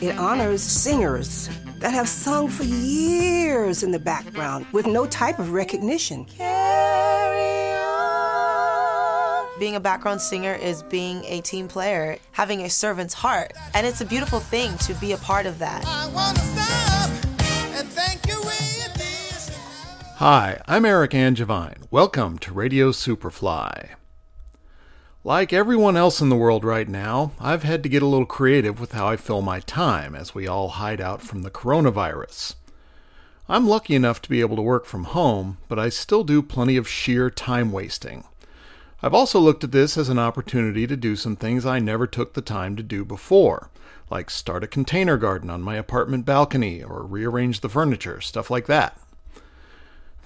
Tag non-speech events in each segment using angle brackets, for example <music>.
It honors singers that have sung for years in the background with no type of recognition. Being a background singer is being a team player, having a servant's heart, and it's a beautiful thing to be a part of that. Hi, I'm Eric Angevine. Welcome to Radio Superfly. Like everyone else in the world right now, I've had to get a little creative with how I fill my time as we all hide out from the coronavirus. I'm lucky enough to be able to work from home, but I still do plenty of sheer time wasting. I've also looked at this as an opportunity to do some things I never took the time to do before, like start a container garden on my apartment balcony or rearrange the furniture, stuff like that.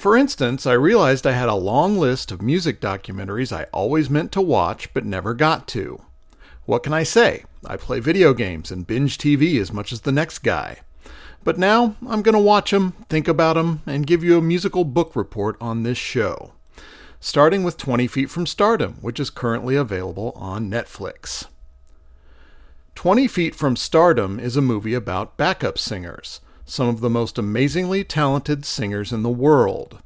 For instance, I realized I had a long list of music documentaries I always meant to watch but never got to. What can I say? I play video games and binge TV as much as the next guy. But now I'm going to watch them, think about them, and give you a musical book report on this show starting with 20 Feet from Stardom, which is currently available on Netflix. 20 Feet from Stardom is a movie about backup singers, some of the most amazingly talented singers in the world.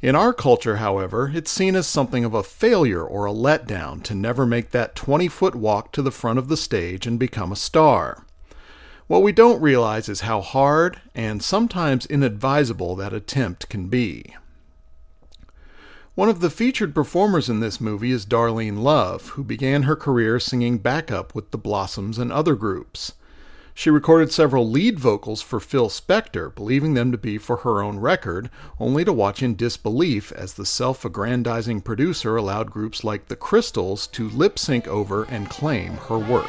In our culture, however, it's seen as something of a failure or a letdown to never make that 20 foot walk to the front of the stage and become a star. What we don't realize is how hard and sometimes inadvisable that attempt can be. One of the featured performers in this movie is Darlene Love, who began her career singing backup with the Blossoms and other groups. She recorded several lead vocals for Phil Spector, believing them to be for her own record, only to watch in disbelief as the self aggrandizing producer allowed groups like the Crystals to lip sync over and claim her work.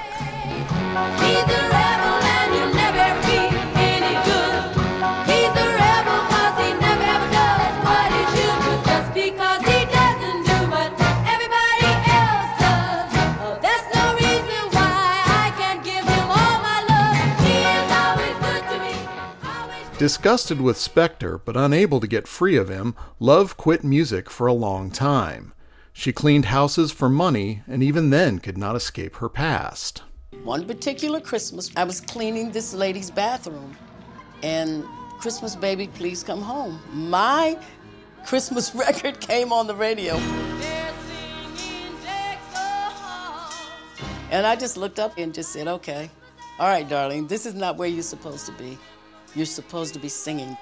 Disgusted with Spector, but unable to get free of him, Love quit music for a long time. She cleaned houses for money and even then could not escape her past. One particular Christmas, I was cleaning this lady's bathroom, and Christmas Baby, Please Come Home. My Christmas <laughs> record came on the radio. And I just looked up and just said, okay, all right, darling, this is not where you're supposed to be. You're supposed to be singing.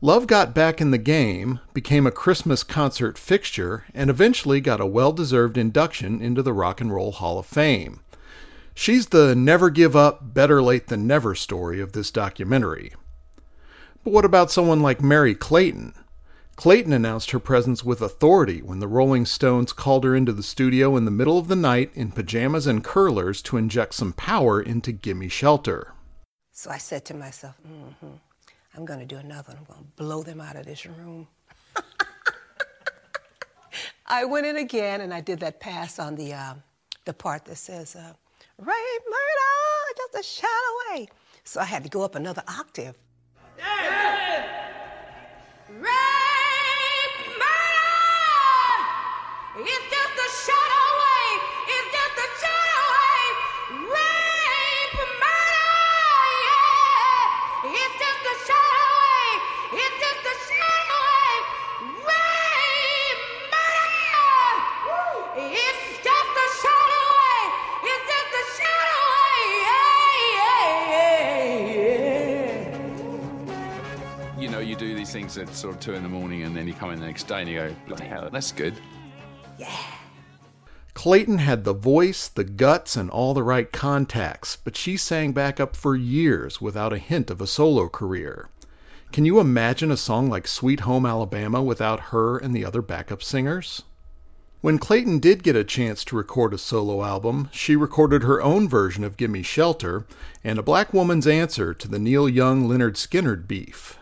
Love got back in the game, became a Christmas concert fixture, and eventually got a well deserved induction into the Rock and Roll Hall of Fame. She's the never give up, better late than never story of this documentary. But what about someone like Merry Clayton? Clayton announced her presence with authority when the Rolling Stones called her into the studio in the middle of the night in pajamas and curlers to inject some power into Gimme Shelter. So I said to myself, mm-hmm, I'm going to do another one. I'm going to blow them out of this room. <laughs> I went in again and I did that pass on the, uh, the part that says, uh, rape, murder, just a shot away. So I had to go up another octave. At sort of two in the morning, and then you come in the next day and you go, bloody hell, that's good. Yeah. Clayton had the voice, the guts, and all the right contacts, but she sang backup for years without a hint of a solo career. Can you imagine a song like Sweet Home Alabama without her and the other backup singers? When Clayton did get a chance to record a solo album, she recorded her own version of Gimme Shelter and a black woman's answer to the Neil Young Lynyrd Skynyrd beef.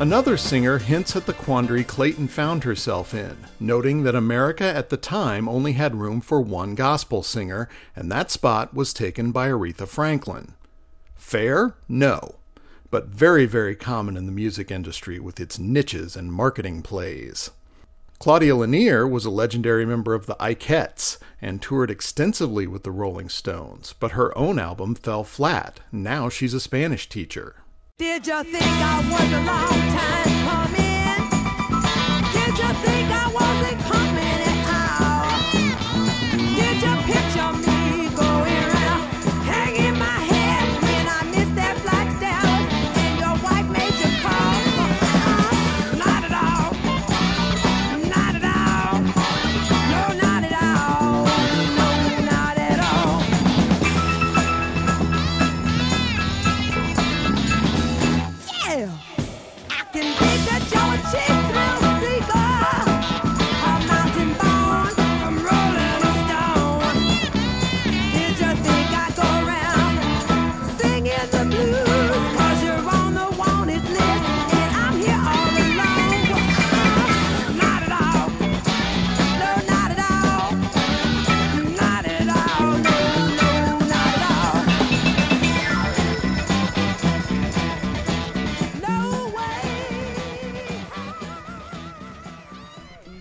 Another singer hints at the quandary Clayton found herself in, noting that America at the time only had room for one gospel singer, and that spot was taken by Aretha Franklin. Fair? No. But very, very common in the music industry with its niches and marketing plays. Claudia Lennear was a legendary member of the Ikettes and toured extensively with the Rolling Stones, but her own album fell flat. Now she's a Spanish teacher. Did you think I was a long time coming? Did you think I wasn't coming at all? Did you picture me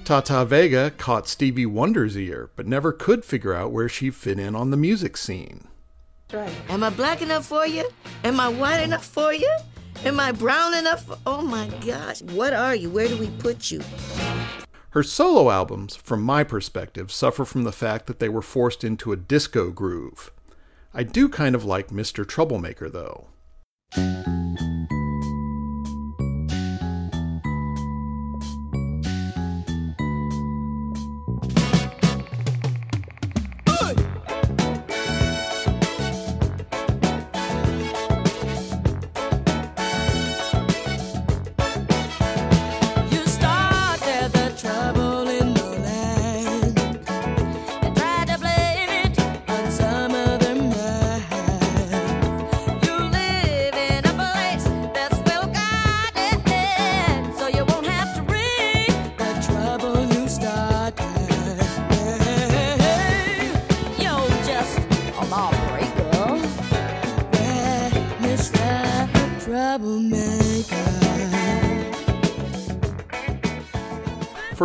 Tata Vega caught Stevie Wonder's ear, but never could figure out where she fit in on the music scene. Am I black enough for you? Am I white enough for you? Am I brown enough? For- oh my gosh, what are you? Where do we put you? Her solo albums, from my perspective, suffer from the fact that they were forced into a disco groove. I do kind of like Mr. Troublemaker, though.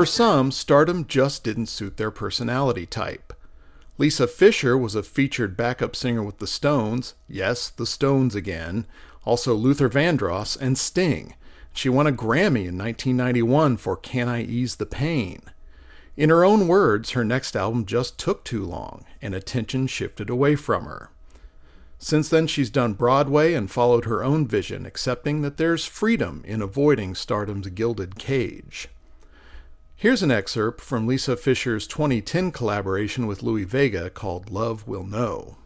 For some, stardom just didn't suit their personality type. Lisa Fischer was a featured backup singer with the Stones, yes, the Stones again, also Luther Vandross and Sting. She won a Grammy in 1991 for Can I Ease the Pain? In her own words, her next album just took too long, and attention shifted away from her. Since then, she's done Broadway and followed her own vision, accepting that there's freedom in avoiding stardom's gilded cage. Here's an excerpt from Lisa Fischer's 2010 collaboration with Louie Vega called Love Will Know.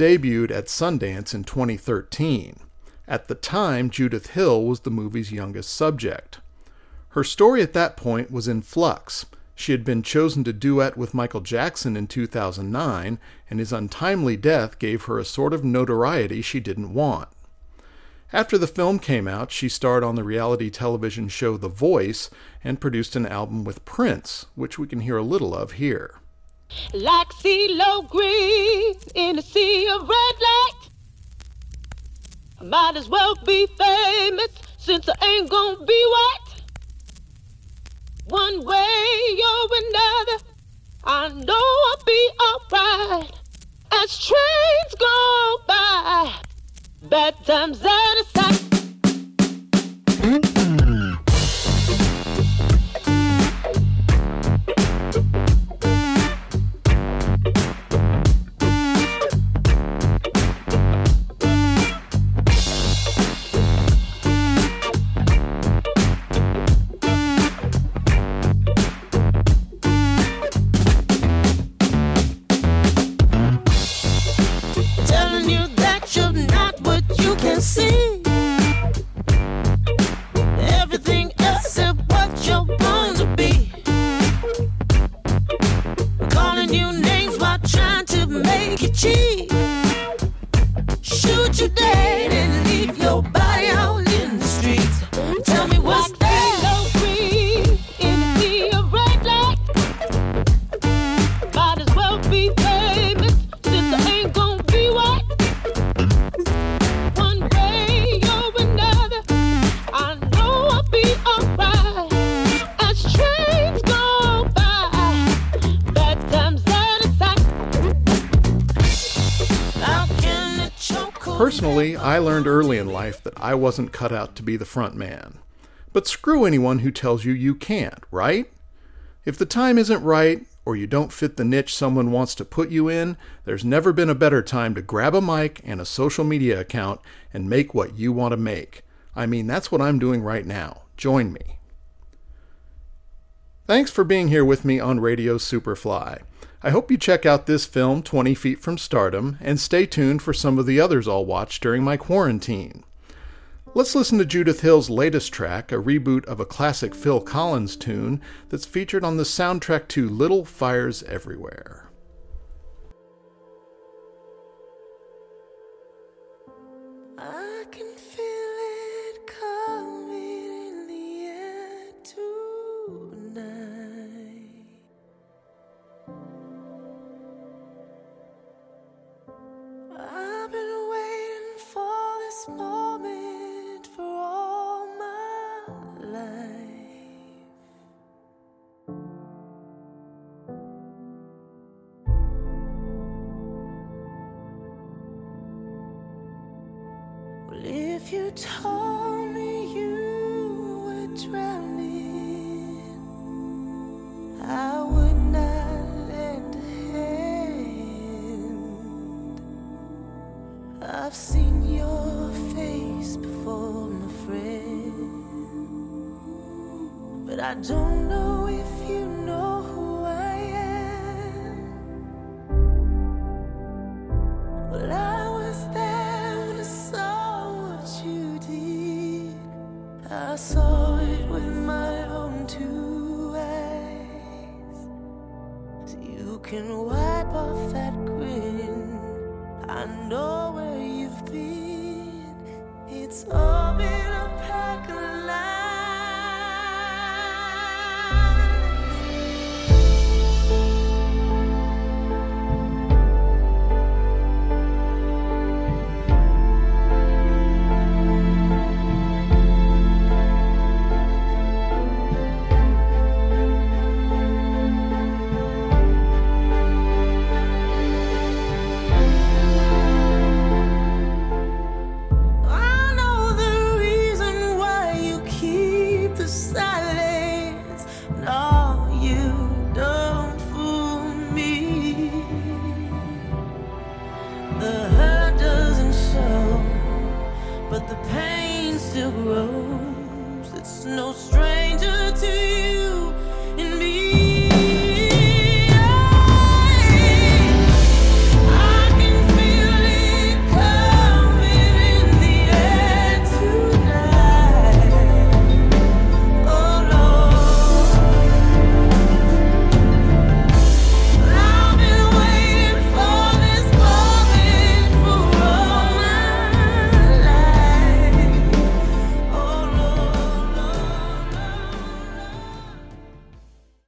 Debuted at Sundance in 2013. At the time, Judith Hill was the movie's youngest subject. Her story at that point was in flux. She had been chosen to duet with Michael Jackson in 2009, and his untimely death gave her a sort of notoriety she didn't want. After the film came out, she starred on the reality television show The Voice and produced an album with Prince, which we can hear a little of here. Like CeeLo Green in a sea of red light. I might as well be famous since I ain't gonna be white. One way or another, I know I'll be alright. As trains go by, bad times out of sight. Cheat. Shoot you dead and leave your body Personally, I learned early in life that I wasn't cut out to be the front man. But screw anyone who tells you you can't, right? If the time isn't right, or you don't fit the niche someone wants to put you in, there's never been a better time to grab a mic and a social media account and make what you want to make. I mean, that's what I'm doing right now. Join me. Thanks for being here with me on Radio Superfly. I hope you check out this film, 20 Feet from Stardom, and stay tuned for some of the others I'll watch during my quarantine. Let's listen to Judith Hill's latest track, a reboot of a classic Phil Collins tune that's featured on the soundtrack to Little Fires Everywhere. I would not end it I've seen your face before in a but I don't know if you can wipe off that grin. I know where you've been. It's all been